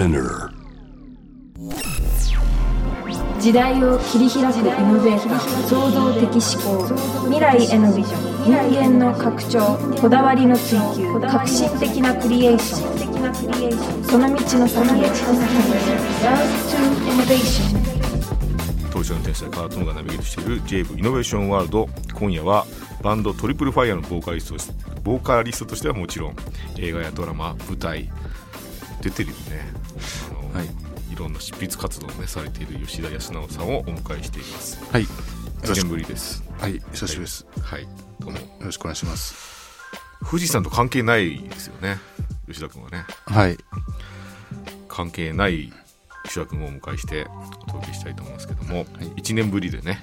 Spinner 時代を切り開くイノベーター創造的思考未来へのビジョン人間の拡張こだわりの追求革新的なクリエーション。その道の先へ。Love to Innovation 当社の天才カートンがナビゲートしている j ブイノベーションワールド今夜はバンドトリプルファイヤーのボーカリストですボーカリストとしてはもちろん映画やドラマ舞台出てるよね。あの、はい。い、ろんな執筆活動をねされている吉田康直さんをお迎えしています。はい。1年ぶりです。はい、久しぶりです。はい。どうも。よろしくお願いします。富士山と関係ないですよね。吉田君はね。はい。関係ない吉田君をお迎えしてお届けしたいと思いますけども、1年ぶりでね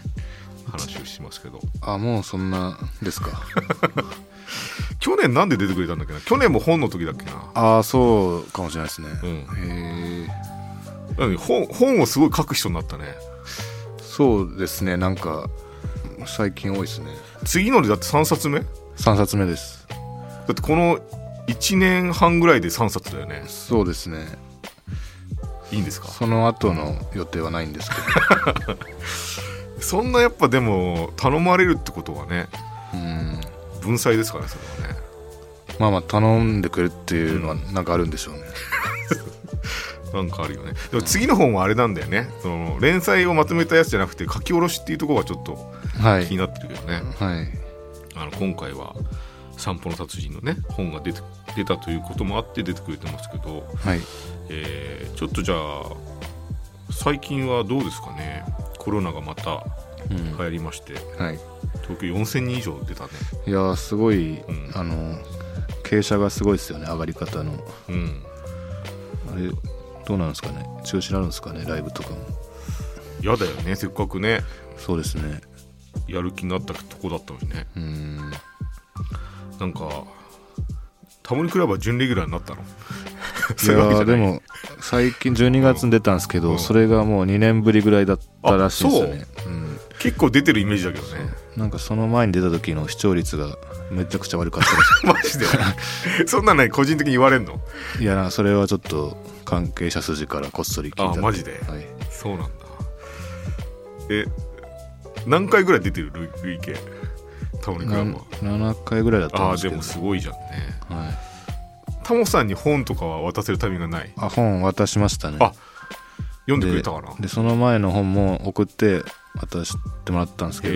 話をしますけどあ、もうそんなですか。去年なんで出てくれたんだっけな？去年も本の時だっけな？ああ、そうかもしれないですね。うんへえ。本本をすごい書く人になったねそうですね、なんか、最近多いですね。次のでだって3冊目？だ3冊目です。ってこの1年半ぐらいで3冊だよねそうですね。いいんですか？その後の予定はないんですけ そんなやっぱでも頼まれるってことはねど。うん。文才ですからねそれはねまあまあ、頼んでくれるっていうのはなんかあるんでしょうね。なんかあるよねでも次の本はあれなんだよねその連載をまとめたやつじゃなくて書き下ろしっていうところがちょっとはい。気になってるけどね、はい。あの今回は「散歩の達人」のね本が出て出たということもあって出てくれてますけど、はい。えーちょっとじゃあ最近はどうですかねコロナがまたうん流行りまして、はい。東京4000人以上出たねいやー、すごい、んあの、傾斜がすごいですよね、上がり方の。うんあれ、どうなんですかね？中止になるんですかね、ライブとかも。嫌だよねせっかくねそうですね。やる気になったとこだったのにねうん。なんかタモリクラブは準レギュラーになったの？いやーでも最近12月に出たんですけど、うん。それがもう2年ぶりぐらいだったらしいんですよね。う。ん、結構出てるイメージだけどね。なんかその前に出た時の視聴率がめちゃくちゃ悪かったらし マジで？そんなの個人的に言われんの？いいやなそれはちょっと関係者筋からこっそり聞いたんあマジで？はい、そうなんだ。え何回ぐらい出てる？累累計タモリクラブは7回ぐらいだったんですけど。ああでもすごいじゃんね。はい、タモさんに本とかは渡せるタイミングがない？あ本渡しましたね。あ読んでくれたかな？ででその前の本も送って渡してもらったんですけ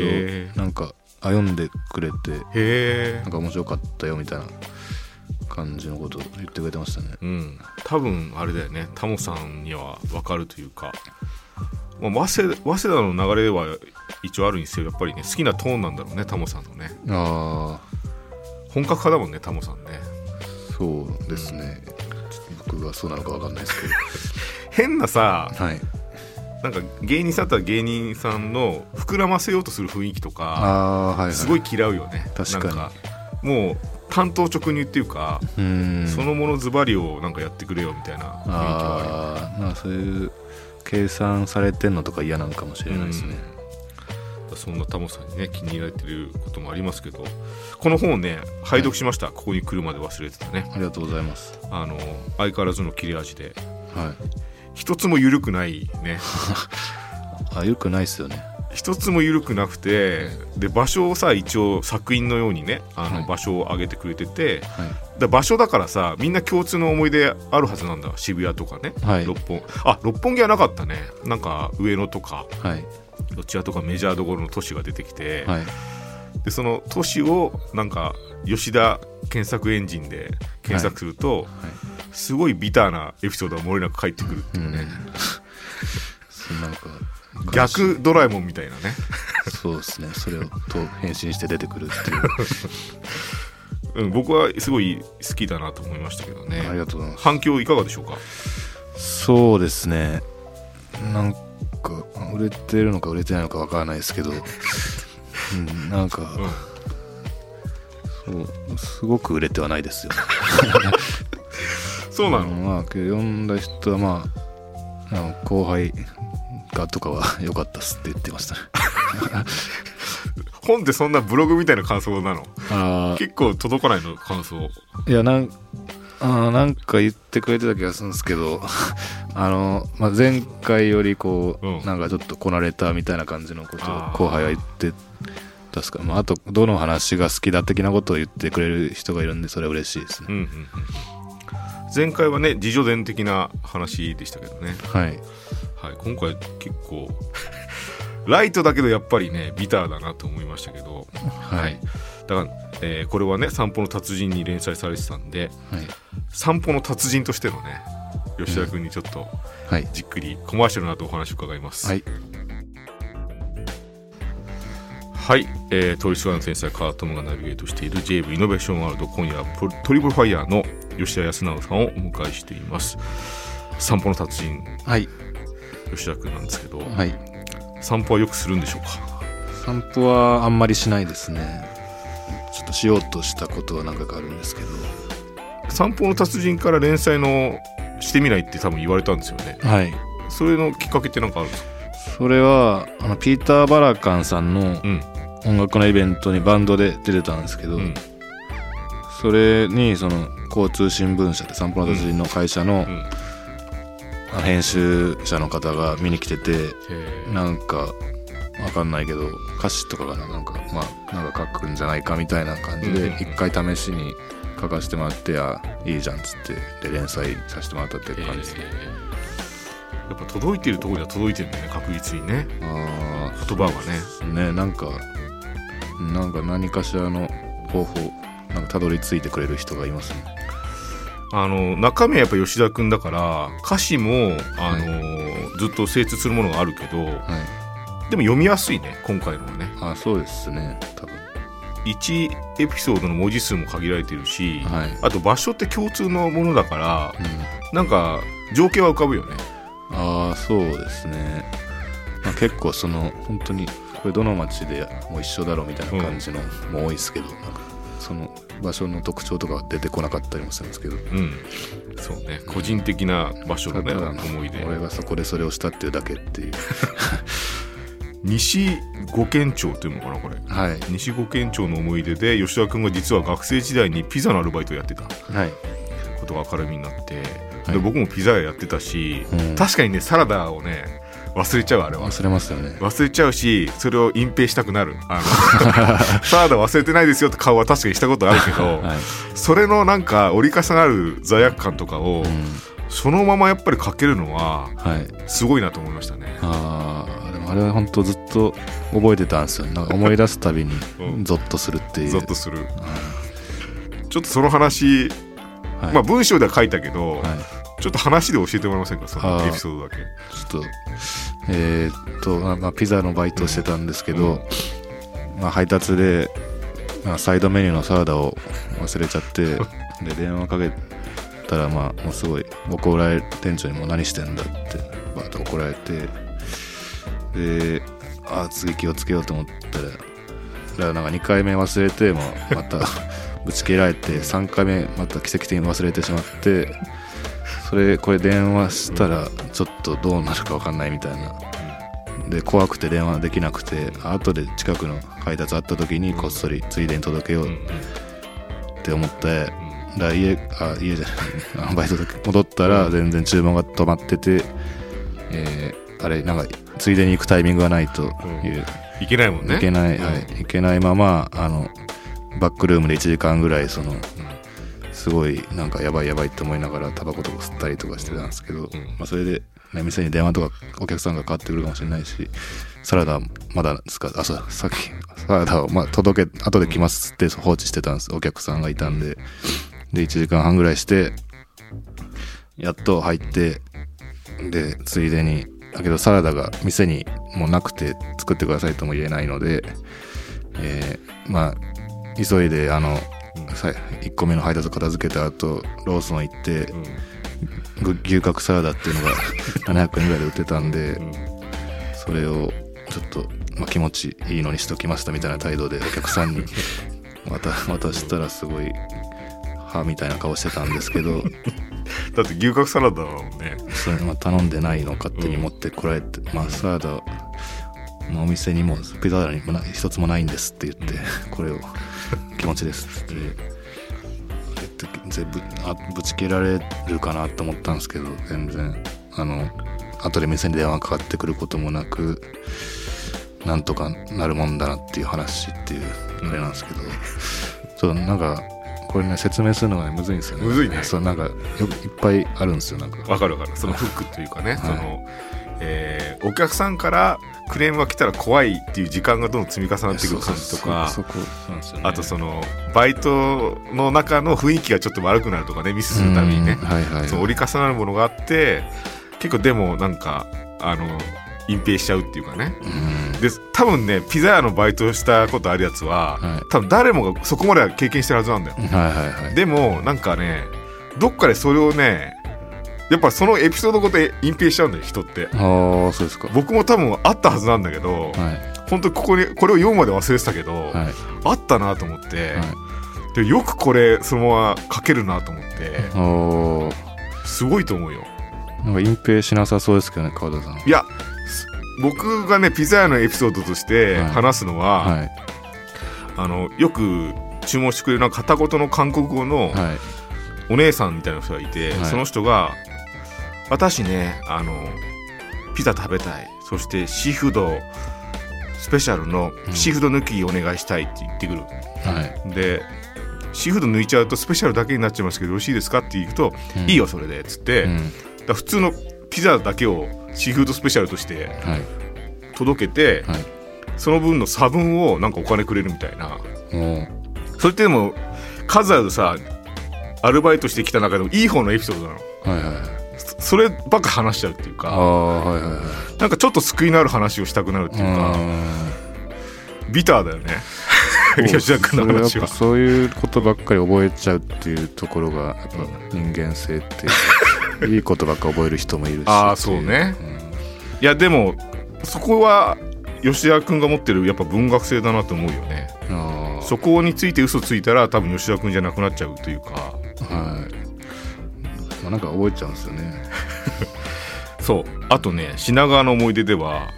どなんかあ読んでくれてへえなんか面白かったよみたいな感じのことを言ってくれてましたね。うん。多分あれだよね。タモさんには分かるというか、まあ、早稲早稲田の流れは一応あるにせよやっぱりね好きなトーンなんだろうねタモさんのね。ああ本格派だもんねタモさんね。そうですね、僕がそうなのかわかんないです 変なさけどはい。なんか芸人さんだったら芸人さんの膨らませようとする雰囲気とかああーはい、はい、すごい嫌うよね。確かに。もう単刀直入っていうか、うーん。そのものズバリをなんかやってくれよみたいな雰囲気はあるああまあそういう計算されてんのとか嫌なのかもしれないですね、うん、そんなタモさんにね気に入られてることもありますけどこの本をね拝読しました、ここに来るまで忘れてたね。ありがとうございます。あの相変わらずの切れ味で。はい。一つも緩くないね。あよくないですよね。一つも緩くなくてで場所をさ一応作品のようにねあはい。の場所を挙げてくれてて、はい。だ場所だからさみんな共通の思い出あるはずなんだ。渋谷とかね、はい。六本あ六本木はなかったね。なんか上野とか。はいどちらとかメジャーどころの都市が出てきて、はい。でその都市をなんか吉田検索エンジンで検索すると、すごいビターなエピソードが漏れなく返ってくるっていうね、そうなんか逆ドラえもんみたいなね。そうですね。それをと変身して出てくるっていう。うん、僕はすごい好きだなと思いましたけどね。ありがとうございます。反響いかがでしょうか？そうですね。なんか売れてるのか売れてないのかわからないですけど、うん、なんか、そうすごく売れてはないですよ。そうなの、うんまあ読んだ人はまああの後輩がとかは良かったっすって言ってましたね。本ってそんなブログみたいな感想なの？あ結構届かないの感想。あいやなんあーなんか言ってくれてた気がするんですけど あの、まあ、前回よりこう、うん。なんかちょっとこなれたみたいな感じのことをあー。後輩は言ってたっすか、まあ、あとどの話が好きだ的なことを言ってくれる人がいるんでそれは嬉しいですね、うんうんうん。前回はね自助伝的な話でしたけどね、はい。はい、今回結構ライトだけどやっぱりねビターだなと思いましたけど、はいだから、えーこれはね「散歩の達人」に連載されてたんではい。散歩の達人としてのね吉田君にちょっとはい。じっくりコマーシャルなどお話を伺います。はい。はい、えー、トリスワンの天才カートムがナビゲートしている JV イノベーションワールド今夜はトリプルファイヤーの吉田康直さんをお迎えしています。散歩の達人。はい。吉田君なんですけど、はい。散歩はよくするんでしょうか？散歩はあんまりしないですねちょっとしようとしたことは何回かあるんですけど。散歩の達人から連載のしてみないって多分言われたんですよね。はい。それのきっかけって何かあるんですか？それはあのピーター・バラカンさんのうん。音楽のイベントにバンドで出てたんですけど、うん。それにその交通新聞社って散歩の達人の会社のうん。あの編集者の方が見に来ててなんかわかんないけど歌詞とかがななんかまあなんか書くんじゃないかみたいな感じで一回試しに書かせてもらってあいいじゃんっつってで連載させてもらったっていう感じで。すね、やっぱ届いてるところには届いてるんだね確実にね。あ言葉がね。あねなんかなんか何かしらの方法なんかたどり着いてくれる人がいますね。あの中身はやっぱ吉田君だから歌詞もあの、ずっと精通するものがあるけどはいでも読みやすいね今回のはね。あそうですね多分。1エピソードの文字数も限られてるし、はい。あと場所って共通のものだからうん。なんか情景は浮かぶよね。ああそうですね、まあ、結構その本当にこれどの町でも一緒だろうみたいな感じのも多いですけど、なんかその場所の特徴とかは出てこなかったりもするんですけど。うん。そうね。個人的な場所のねただ思い出。俺がそこでそれをしたっていうだけっていう 西五県庁っていうのかなこれ。はい。西五県庁の思い出で吉田君が実は学生時代にピザのアルバイトをやってた。はい。ことが明るみになって、はい。で僕もピザ屋やってたし、うん。確かにねサラダをね忘れちゃうあれは。忘れますよね。忘れちゃうしそれを隠蔽したくなる。あの サラダ忘れてないですよって顔は確かにしたことあるけど、はい、それのなんか折り重なる罪悪感とかを、うん、そのままやっぱり書けるのははい。すごいなと思いましたね。ああれは本当ずっと覚えてたんですよ。なんか思い出すたびにうん。ゾッとするっていう、ゾッとする。ちょっとその話、はい。まあ文章では書いたけど、はい。ちょっと話で教えてもらえませんか？そのエピソードだけ。ちょっとえーっと、まあまあ、ピザのバイトをしてたんですけど、まあ、配達で、まあ、サイドメニューのサラダを忘れちゃって で電話かけたらまあもうすごい怒られ店長にもう何してんだってバーッと怒られてであー次気をつけようと思ったらだからなんか2回目忘れてもうまた ぶち切られて3回目また奇跡的に忘れてしまってそれこれ電話したらちょっとどうなるか分かんないみたいな。で怖くて電話できなくて後で近くの配達あった時にこっそりついでに届けようって思って、だから家あ家じゃない バイトで戻ったら全然注文が止まってて、えーあれなんかついでに行くタイミングがないという、いけないもんね。いけない、うん。はい、いけないままあのバックルームで1時間ぐらいそのすごいなんかやばいやばいって思いながらタバコとか吸ったりとかしてたんですけど、ん。まあ、それで、ね、店に電話とかお客さんがかかってくるかもしれないしサラダまだですか？あそうさっきサラダをまあ届け後で来ますって放置してたんです。お客さんがいたんで。で1時間半ぐらいしてやっと入ってでついでにだけどサラダが店にもうなくて作ってくださいとも言えないので、えーまあ急いであの、さ1個目の配達を片付けた後ローソン行ってうんぐ牛角サラダっていうのが700円ぐらいで売ってたんでうん。それをちょっと、まあ、気持ちいいのにしときましたみたいな態度でお客さんに また渡したらすごい歯みたいな顔してたんですけど だって牛角サラダだもんね。それまあ頼んでないの勝手に持ってこられて、まあサラダ、まあ、お店にもピザ屋にもな一つもないんですって言って、これを気持ちですって言ってって全部あぶち切られるかなと思ったんですけど全然あの後で店に電話かかってくることもなくなんとかなるもんだなっていう話っていうあれなんですけど、そうなんかこれね説明するのがねむずいんですよね。むずいね。そうなんかよいっぱいあるんですよなんか。わかるわかる。そのフックというかね、い。その、えーお客さんからクレームが来たら怖いっていう時間がどんどん積み重なってくる感じとか。あとそのバイトの中の雰囲気がちょっと悪くなるとかねミスするたびにね。うんはいはい折り重なるものがあって結構でもなんかあの隠蔽しちゃうっていうかね。うん。で多分ねピザ屋のバイトしたことあるやつは、はい。多分誰もがそこまでは経験してるはずなんだよ。はいはいはい。でもなんかねどっかでそれをねやっぱそのエピソードごと隠蔽しちゃうんだよ人って。ああそうですか。僕も多分あったはずなんだけど、はい。本当にここにこれを読むまで忘れてたけど、はい。あったなと思って、はでよくこれそのまま書けるなと思って。すごいと思うよなんか隠蔽しなさそうですけどね川田さん。いやす僕がねピザ屋のエピソードとしてはい。話すのは、はい。あのよく注文してくれる片言の韓国語のはい。お姉さんみたいな人がいて、はい。その人が「私ねあのピザ食べたい。そしてシーフードスペシャルのうん。シーフード抜きお願いしたい」って言ってくる、はい。でシーフード抜いちゃうとスペシャルだけになっちゃいますけどよろしいですかって言うと「うん。いいよそれで」っつって、うんら普通のピザだけをシーフードスペシャルとしてはい。届けて、はい。その分の差分をなんかお金くれるみたいな。おそれってでも数あるさアルバイトしてきた中でもいい方のエピソードなの。はいはいはい。そそればっか話しちゃうっていうかはいはいはい。なんかちょっと救いのある話をしたくなるっていうかビターだよね。吉田君の話は。そういうことばっかり覚えちゃうっていうところがやっぱ人間性っていうかいいことばっか覚える人もいるし。あーそうね。いやでもそこは吉田君が持ってるやっぱ文学性だなと思うよね。そこについて嘘ついたら多分吉田君じゃなくなっちゃうというか。あはい。まあなんか覚えちゃうんですよね。そう。あとね品川の思い出では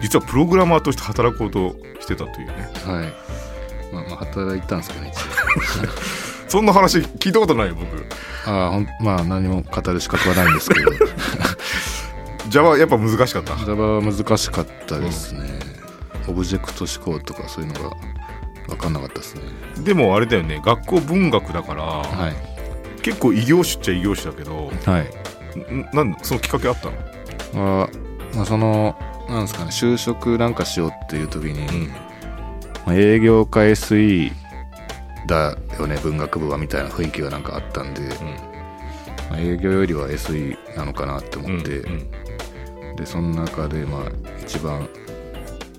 実はプログラマーとして働こうとしてたというね。はい。まあ、まあ働いたんですけどね一応 そんな話聞いたことないよ僕。ああまあ何も語る資格はないんですけど。Java やっぱ難しかった？Java は難しかったですね、オブジェクト思考とかそういうのが分かんなかったですね。でもあれだよね学校文学だから、はい。結構異業種っちゃ異業種だけどはい。んなんそのきっかけあったの？は、まあ、そのなんですかね就職なんかしようっていう時に、うん。まあ営業か SE だよね文学部はみたいな雰囲気がなんかあったんで、まあ営業よりは SE なのかなってうん思って、うんでその中でまあ一番、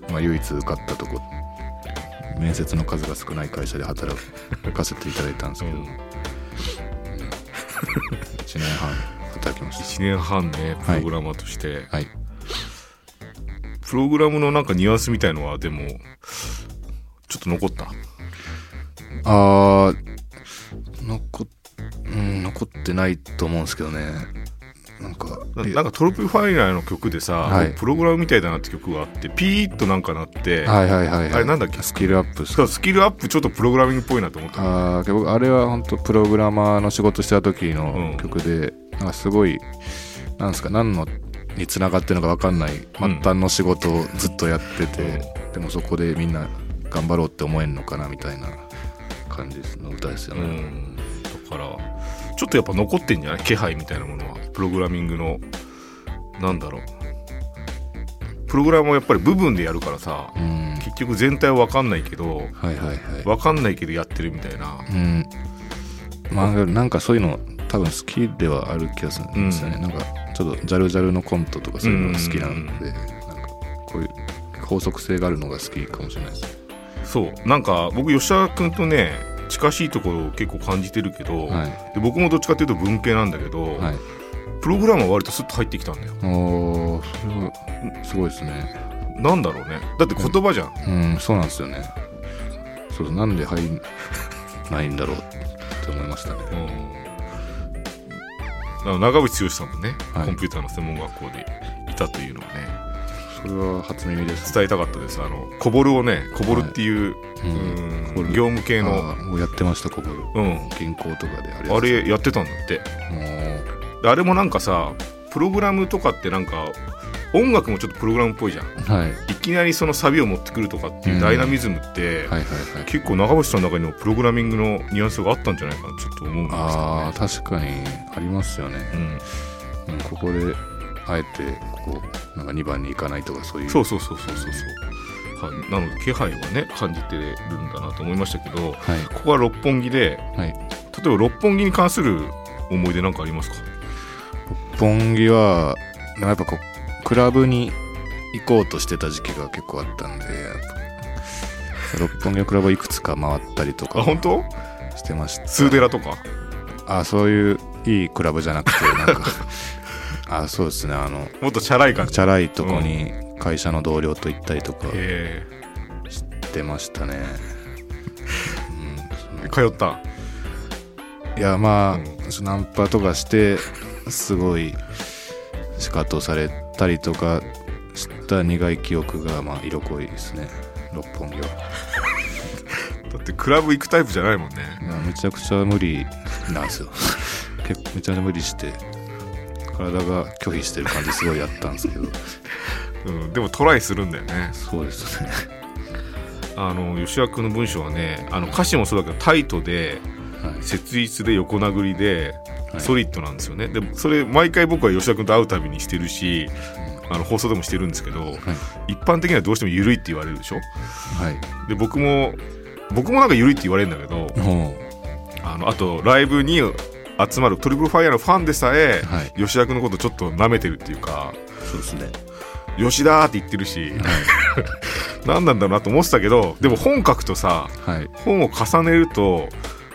まあ、唯一受かったとこ面接の数が少ない会社で働かせていただいたんですけど、うん。1年半働きまし1年半ねプログラマーとして、たはい。プログラムのなんかニュアンスみたいのはでもちょっと残った？あー残っうん残ってないと思うんですけどね。なんかえななんかトロピファイナーの曲でさ、はい。プログラムみたいだなって曲があってピーッとなんかなって、はいはいはい、はい、あれなんだっけ？スキルアップそうスキルアップちょっとプログラミングっぽいなと思ったあー僕あれは本当プログラマーの仕事した時うん。の曲で、なんかすごいなんですか何のにつながってるのか分かんない末端の仕事をずっとやってて、でもそこでみんな頑張ろうって思えんのかなみたいな感じの歌ですようね、ん。だからちょっとやっぱ残ってんじゃない？気配みたいなものは。プログラミングのなんだろう。プログラムはやっぱり部分でやるからさうん、結局全体は分かんないけどはいはいはい。分かんないけどやってるみたいな。うん。まあなんかそういうの多分好きではある気がするんですよね、うん。なんかちょっとジャルジャルのコントとかそういうのが好きなんで、うんなんかこういう法則性があるのが好きかもしれないです。そう。なんか僕吉田君とね近しいところを結構感じてるけど、はい。で僕もどっちかっていうと文系なんだけど、はい。プログラムは割とスッと入ってきたんだよ。おーそれはすごいですね。なんだろうね。だって言葉じゃん、うんそうなんですよね。そうなんで入んないんだろうって思いましたね。うん、長渕剛さんもね、はい。コンピューターの専門学校でいたというのはねそれは初耳です。伝えたかったです。あのこぼるをねこぼるっていう、ううん。業務系の。やってましたここうん。銀行とかで。あれあれやってたんだって。あれもなんかさプログラムとかってなんか音楽もちょっとプログラムっぽいじゃん。はい。いきなりそのサビを持ってくるとかっていうダイナミズムって、はいはいはい。結構長渕さんの中にもプログラミングのニュアンスがあったんじゃないかなちょっと思うんですけどね。ああ確かに。ありますよね、うん、うん、ここであえてこうなんか2番に行かないとかそういう。そうそうそうそうそうそう、はい、なので気配はね感じてるんだなと思いましたけどはい。ここは六本木ではい。例えば六本木に関する思い出なんかありますか？六本木はやっぱこうクラブに行こうとしてた時期が結構あったんで六本木のクラブいくつか回ったりとあか本当？してました。ツーデラとか？あそういういいクラブじゃなくてなんか あそうですね。あのもっとチャラい感じ。チャラいとこに会社の同僚と行ったりとかへしてましたね、え通った。いやまあ、うん。ナンパとかしてすごいシカトされたりとかした苦い記憶がまあ色濃いですね。六本木は。だってクラブ行くタイプじゃないもんね。めちゃくちゃ無理なんですよ。結構めちゃめちゃ無理して体が拒否してる感じすごいやったんですけど。うん、でもトライするんだよね。そうですね。あの吉田君の文章はねあの歌詞もそうだけどタイトではい。切実で横殴りではい。ソリッドなんですよね、でもそれ毎回僕は吉田君と会うたびにしてるしあの放送でもしてるんですけどはい。一般的にはどうしても緩いって言われるでしょ？はい。で僕も僕もなんか緩いって言われるんだけどもあのあとライブに集まるトリプルファイヤーのファンでさえうはい。吉田君のことちょっと舐めてるっていうかそうですね。吉田って言ってるし 何なんだろうなと思ってたけどでも本書くとさはい、はい、本を重ねると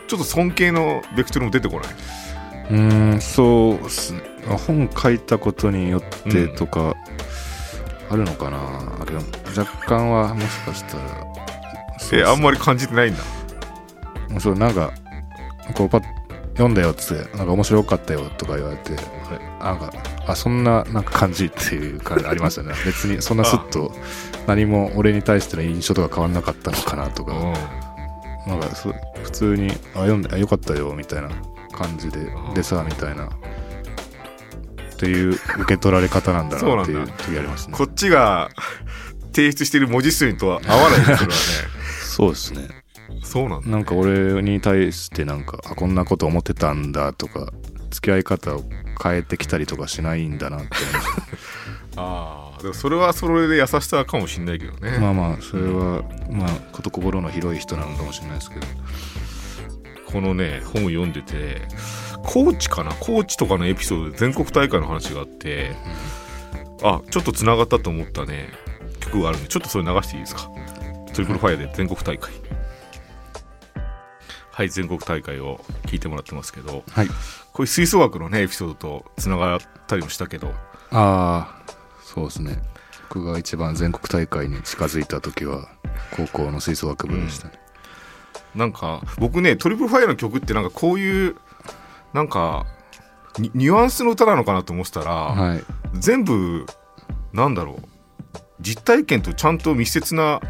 ちょっと尊敬のベクトルも出てこない？うーんそうっすね。あ本書いたことによってとかあるのかな、あれは若干はもしかしたらそうっすえあんまり感じてないんだ。そうなんかこうパッ読んだよっつってなんか面白かったよとか言われてなんかあそんななんか感じっていう感じありましたね。別にそんなスッと何も俺に対しての印象とか変わんなかったのかなとか。うなんかそ普通にあ読んであよかったよみたいな感じでん。でさみたいな。っていう受け取られ方なんだなっていう時ありますね。んこっちが提出している文字数にとは合わないねそれはね。そうですねそうなんだなんか俺に対してなんかあこんなこと思ってたんだとか付き合い方を変えてきたりとかしないんだなって。ああでもそれはそれで優しさかもしんないけどね、まあまあそれはまあこと心の広い人なのかもしれないですけど。このね本を読んでて高知かな？高知とかのエピソードで全国大会の話があってあちょっとつながったと思ったね曲があるんでちょっとそれ流していいですか？トリプルファイアで全国大会。はい全国大会を聞いてもらってますけどはい。こういう吹奏楽のねエピソードとつながったりもしたけど。ああそうですね。僕が一番全国大会に近づいた時は高校の吹奏楽部でしたね、なんか僕ねトリプルファイアの曲ってなんかこういうなんかニニュアンスの歌なのかなと思ってたら、はい。全部なんだろう。実体験とちゃんと密接な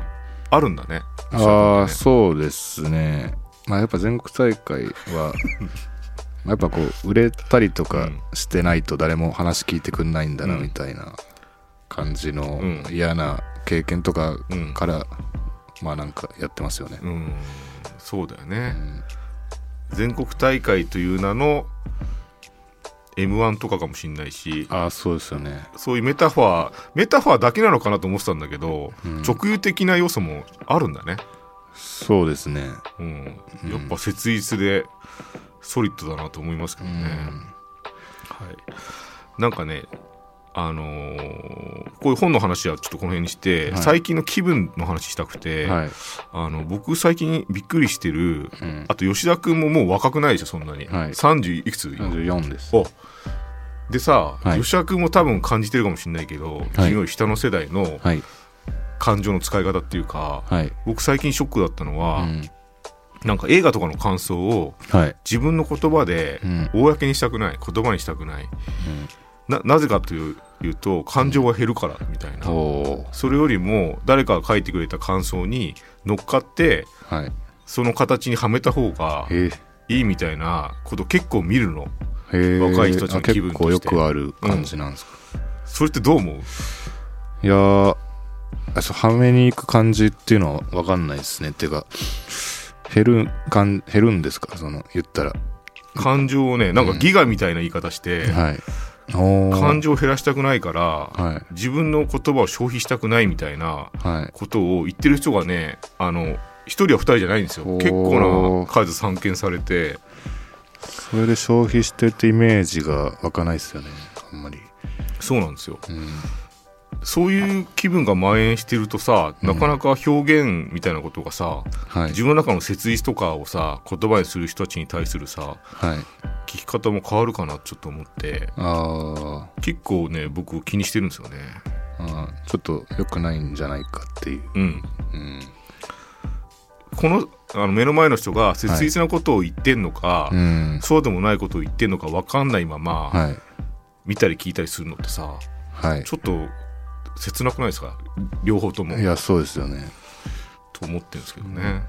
あるんだね。ああそそうですねまあやっぱ全国大会はまあやっぱこう売れたりとかしてないと誰も話聞いてくんないんだなうん。みたいな感じのうん。嫌な経験とかうん。からまあなんかやってますよね、うん。そうだようね、ん。全国大会という名の m 1とかかもしんないし。ああそうですよね。そういうメタファーメタファーだけなのかなと思ってたんだけど、うん。直輸的な要素もあるんだね、そうですね。うん、うん。やっぱ切実でソリッドだなと思いますけうどね、ん。はい、なんかねあのーこういう本の話はちょっとこの辺にして、はい。最近の気分の話したくて、はい、あの僕最近びっくりしてるうん、あと吉田君ももう若くないでしょそんなに、はい。30いくつ？34です。お。でさ、はい。吉田君も多分感じてるかもしれないけど、君より下の世代のはい感情の使い方っていうか、はい。僕最近ショックだったのうは、ん。なんか映画とかの感想をはい。自分の言葉でうん。公にしたくない言葉にしたくない。ななぜかといういうと感情が減るからみたいな、おそれよりも誰かが書いてくれた感想に乗っかってーはい。その形にはめた方がえー。いいみたいなこと結構見るの。若い人たちの気分あ結構よとしてくある感じなんですか、それってどう思う？いやはめに行く感じっていうのは分かんないですね。っていうか減るかん減るんですか？その言ったら。感情をねなんかギガみたいな言い方して、はい。おー。感情を減らしたくないから、はい。自分の言葉を消費したくないみたいなはい。ことを言ってる人がねあの一人は二人じゃないんですよ。結構な数散見されて。それで消費してってイメージが湧かないですよねあんまり。そうなんですよ。うんそういう気分が蔓延してるとさ、なかなか表現みたいなことがさはい。自分の中の切実とかをさ言葉にする人たちに対するさはい。聞き方も変わるかなちょっと思って。あー。結構ね僕気にしてるんですよね。あー。ちょっと良くないんじゃないかっていう。うん。うん。このあの目の前の人が切実なことを言ってんのか、うん。そうでもないことを言ってんのか分かんないまま、はい。見たり聞いたりするのってさはい。ちょっと切なくないですか？両方とも。いやそうですよね。と思ってるんですけどね、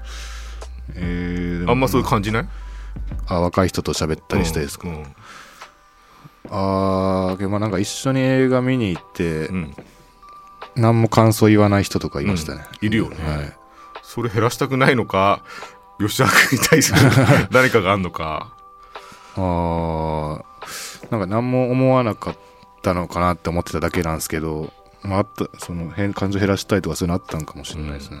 えー、あんまそういう感じない？あ若い人と喋ったりしてですか、うんああでもなんか一緒に映画見に行って、うん。何も感想言わない人とかいましたね、うん。いるよね。はい。それ減らしたくないのか吉田君に対する 何かがあんのか。あーなんか何も思わなかったのかなって思ってただけなんですけど、まあ、あったその変感情減らしたいとかそういうのあったんかもしれないですね、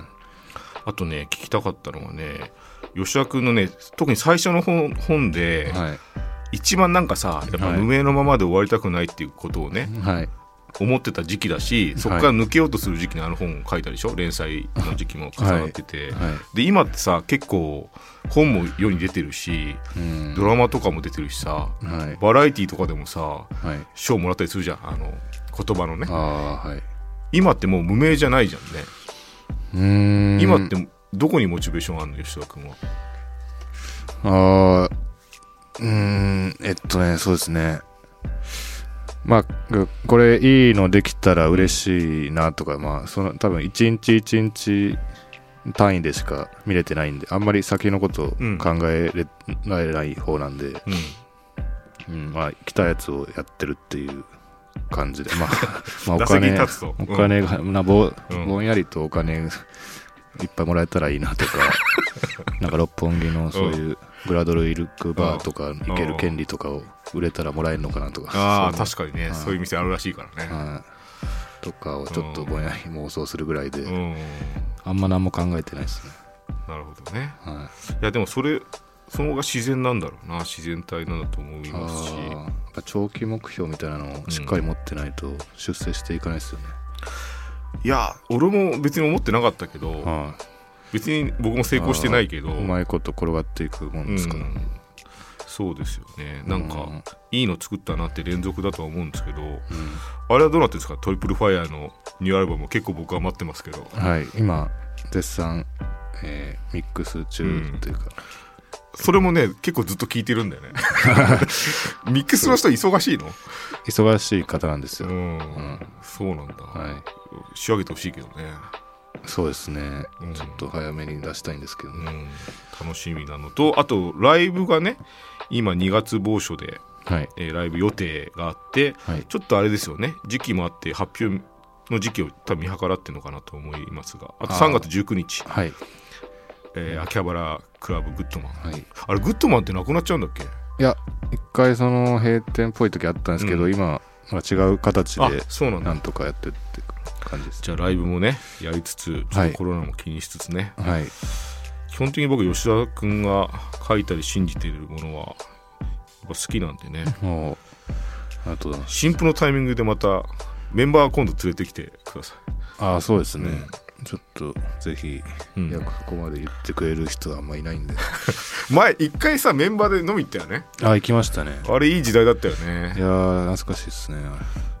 あとね聞きたかったのはね吉田君のね特に最初の本本で、はい。一番なんかさやっぱはい。無名のままで終わりたくないっていうことをね、はい。思ってた時期だしそこから抜けようとする時期にあの本を書いたでしょ連載の時期も重なってて、はい。で今ってさ結構本も世に出てるしうん。ドラマとかも出てるしさはい。バラエティーとかでもさはい。賞もらったりするじゃん。あの言葉のね。はい。今ってもう無名じゃないじゃんね、うーん。今ってどこにモチベーションあるの吉田君は？ああ、うーん、えっとね、そうですね。まあ、これいいのできたら嬉しいなとか、まあ、その多分一日一日単位でしか見れてないんで、あんまり先のことを考うん。えれられない方なんで、うん。うん、まあ、来たやつをやってるっていう感じで、まあ、まあお金、お金が、なぼうん。ぼんやりとお金いっぱいもらえたらいいなとか、なんか六本木のそういうグラドルイルクバーとか行ける権利とかを売れたらもらえるのかなとか。ああ確かにね。はい。そういう店あるらしいからね。はい。とかをちょっとぼんやり妄想するぐらいで、うん。あんま何も考えてないですね。なるほどね。はい。やでもそれその方が自然なんだろうな。自然体なんだと思いい。ますしぱ長期目標みたいなのをしっかり持ってないと出世していかないですよね。いや俺も別に思ってなかったけどはい。別に僕も成功してないけどうまいこと転がっていくもんですから、うん。そうですよね。なんかうんいいの作ったなって連続だとは思うんですけどうん。あれはどうなってるんですか？トリプルファイヤーのニューアルバム結構僕は待ってますけど。はい。今絶賛、えーミックス中というか、それもね結構ずっと聞いてるんだよね。ミックスの人忙しいの？忙しい方なんですよ、うん、ん。そうなんだ、は仕上げてほしいけどね、いそうですね、うん。ちょっと早めに出したいんですけどね、うん、楽しみなのとあとライブがね今2月某所で、はい。えーライブ予定があってはい。ちょっとあれですよね。時期もあって発表の時期を多分見計らってるのかなと思いますがあとあー。3月19日、はいえー秋葉原クラブグッドマン。はい。あれグッドマンってなくなっちゃうんだっけ？いや一回その閉店っぽい時あったんですけど、うん。今まあ違う形あでそうなんだ。なんとかやってって感じです。じゃあライブもねやりつつちょっとコロナも気にしつつね、はい。基本的に僕吉田君が書いたり信じているものは好きなんでね。もうありがとうございます。新婦のタイミングでまたメンバー今度連れてきてくださああそうですね、ちょっとぜひ、い、うん。いやここまで言ってくれる人はあんまいないんで。前一回さメンバーで飲み行ったよね。あ行きましたね。あれいい時代だったよいねやー懐かしいですね。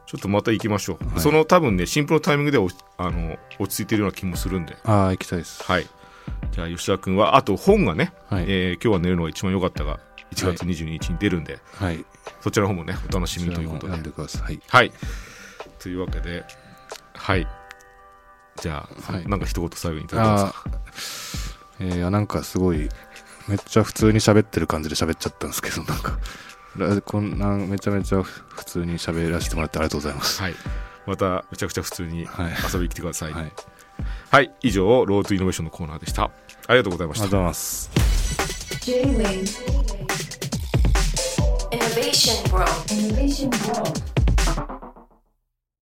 ちょっとまた行きましょう、はい。その多分ね新婦のタイミングでおあの落ち着いてるような気もするんで。ああ行きたいです。はい。じゃあ吉田君はあと本がね、はい、えー今日は寝るのが一番良かったが1月22日に出るんで、はい。そちらの方もねお楽しみということで。読んでください。はい。というわけではいじゃあ、はい。なんか一言最後にいただけますあかーえー、なんかすごいめっちゃ普通に喋ってる感じで喋っちゃったんですけどなんかラこんなめちゃめちゃ普通に喋らせてもらってありがとうございます。はい。まためちゃくちゃ普通にはい。遊びに来てください。はい。はい、以上ロードイノベーションのコーナーでした。ありがとうございました。ありがとうございます。J-Wave Innovation World Innovation World